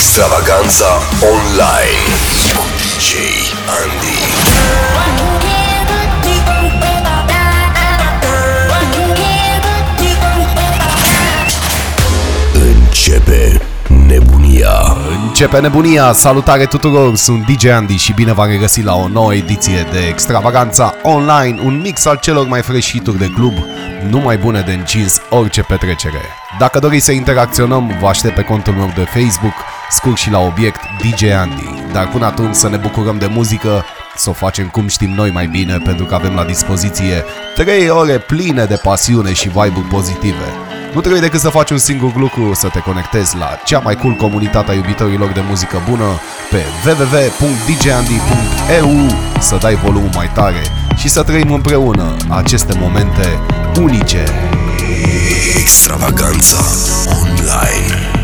Extravaganza online cu DJ Andy. Începe nebunia. Începe nebunia! Salutare tuturor! Sunt DJ Andy și bine v-am regăsit la o nouă ediție de Extravaganța Online, un mix al celor mai fresh hituri de club, numai bune de încins orice petrecere. Dacă doriți să interacționăm, vă aștept pe contul meu de Facebook, scurt și la obiect DJ Andy. Dar până atunci să ne bucurăm de muzică, să o facem cum știm noi mai bine, pentru că avem la dispoziție 3 ore pline de pasiune și vibe pozitive. Nu trebuie decât să faci un singur lucru, să te conectezi la cea mai cool comunitate a iubitorilor de muzică bună pe www.djandy.eu să dai volumul mai tare și să trăim împreună aceste momente unice. Extravaganza online.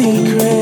secret.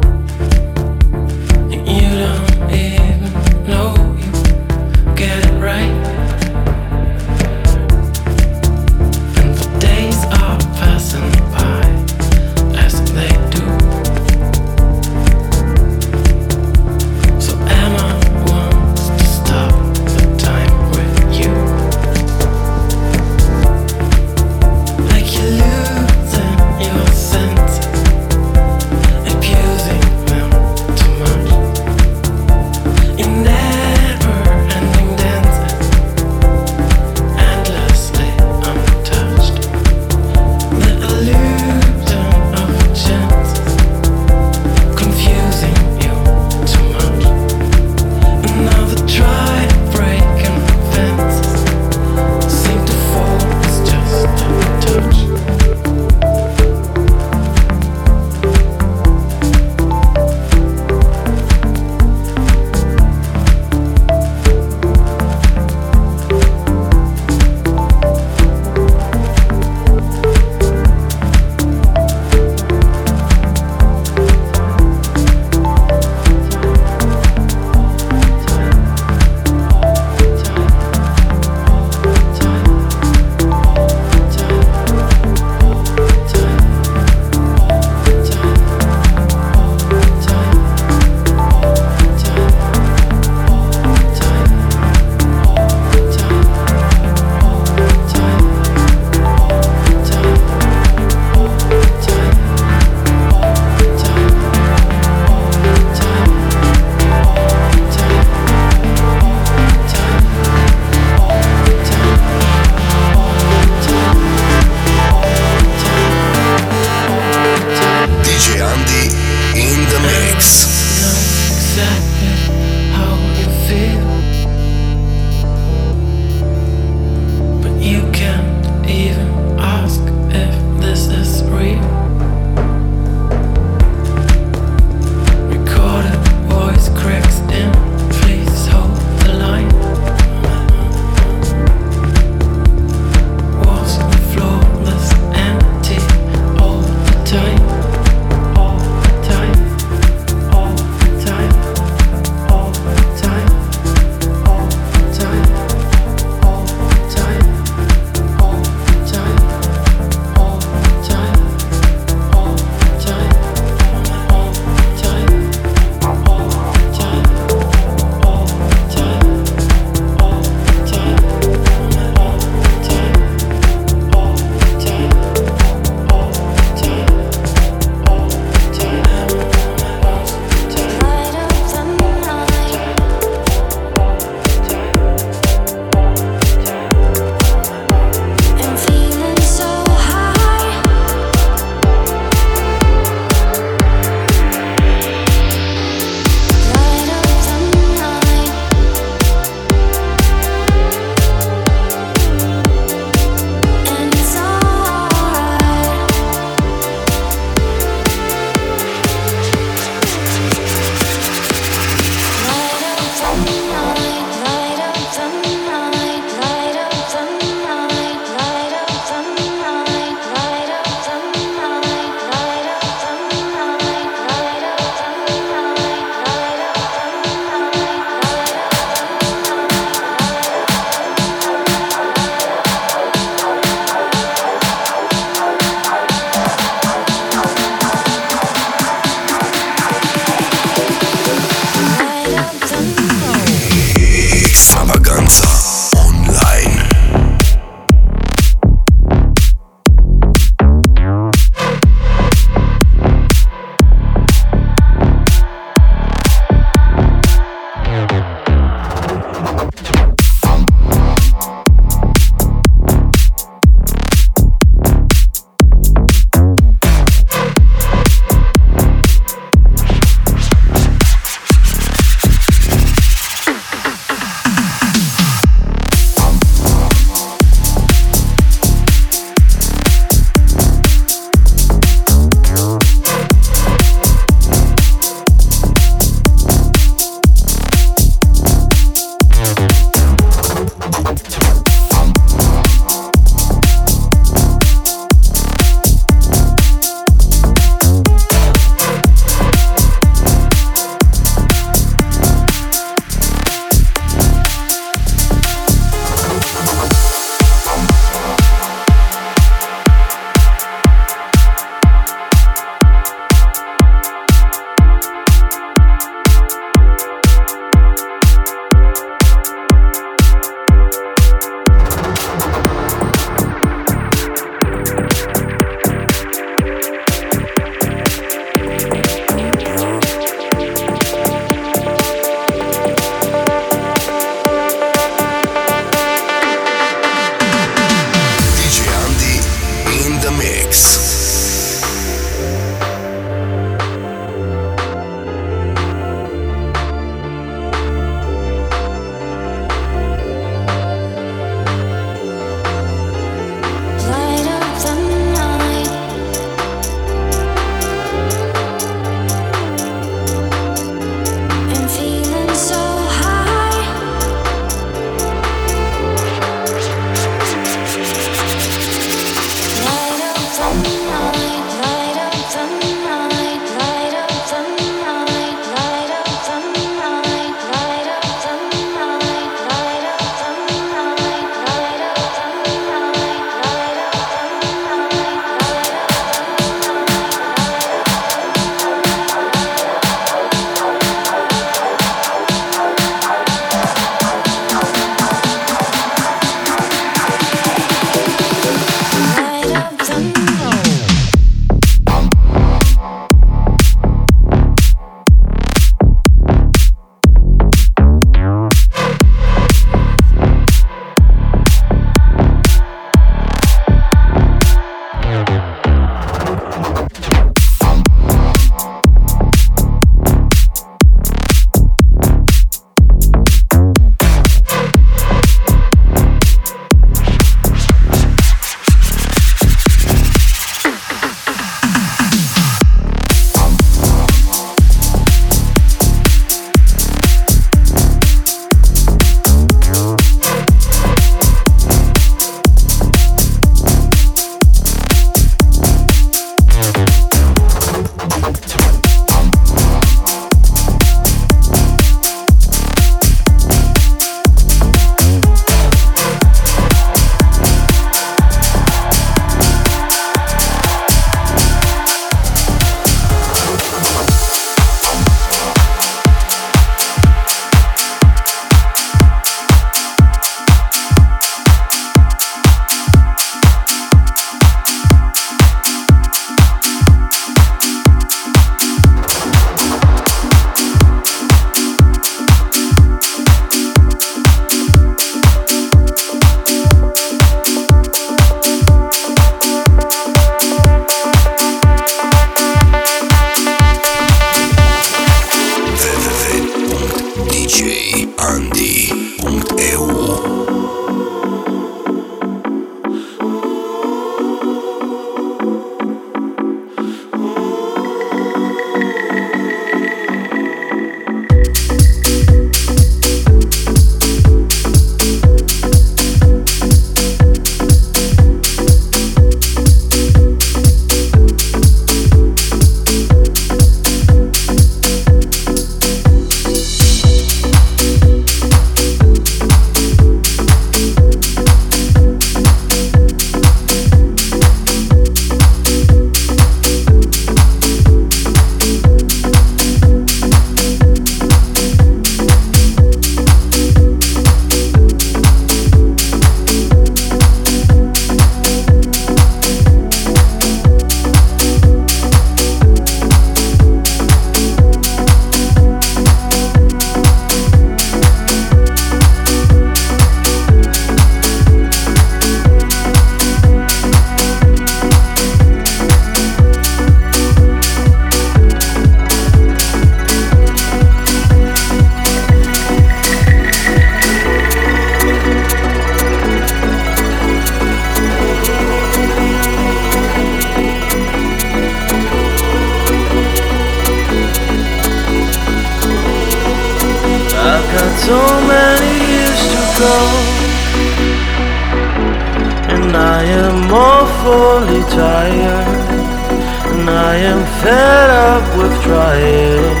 fed up with trying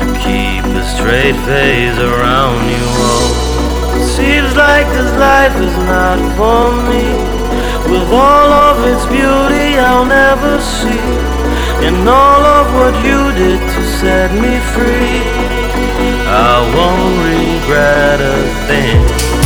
to keep a straight face around you all. Seems like this life is not for me. With all of its beauty, I'll never see, and all of what you did to set me free, I won't regret a thing.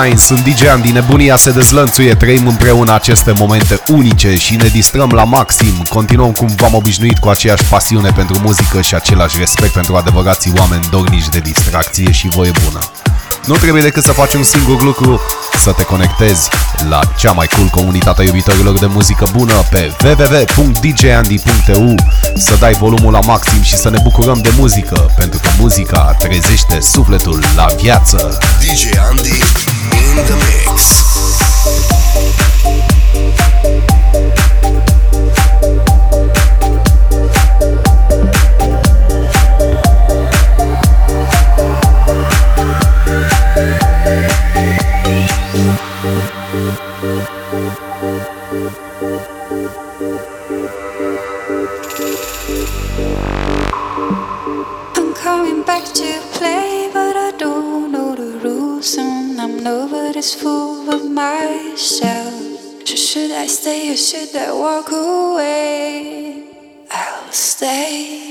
Online, sunt DJ Andy, nebunia se dezlănțuie, trăim împreună aceste momente unice și ne distrăm la maxim. Continuăm cum v-am obișnuit cu aceeași pasiune pentru muzică și același respect pentru adevărații oameni dornici de distracție și voie bună. Nu trebuie decât să faci un singur lucru, să te conectezi la cea mai cool comunitate a iubitorilor de muzică bună pe www.djandy.eu Să dai volumul la maxim și să ne bucurăm de muzică, pentru că muzica trezește sufletul la viață. DJ Andy in the mix. Fool myself. Should I stay or should I walk away? I'll stay.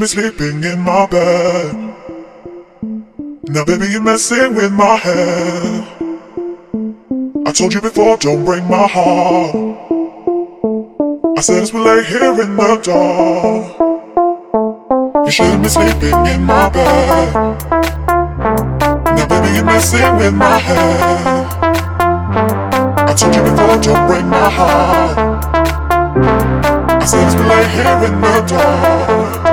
You shouldn't be sleeping in my bed. Now, baby, you're messing with my head. I told you before, don't break my heart. I said as we lay here in the dark. You shouldn't be sleeping in my bed. Now, baby, you're messing with my head. I told you before, don't break my heart. I said as we lay here in the dark.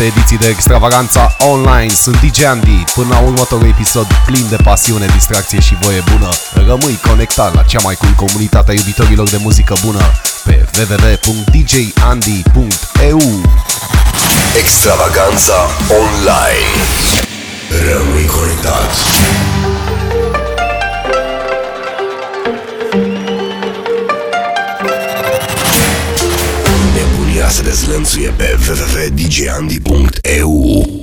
Punct și aceste ediții de extravaganța online. Sunt DJ Andy. Până la următorul episod plin de pasiune, distracție și voie bună. Rămâi conectat la cea mai cool comunitate a iubitorilor de muzică bună pe www.djandy.eu Extravaganza online. Rămâi conectat. Se dezlănțuie pe www.djandy.eu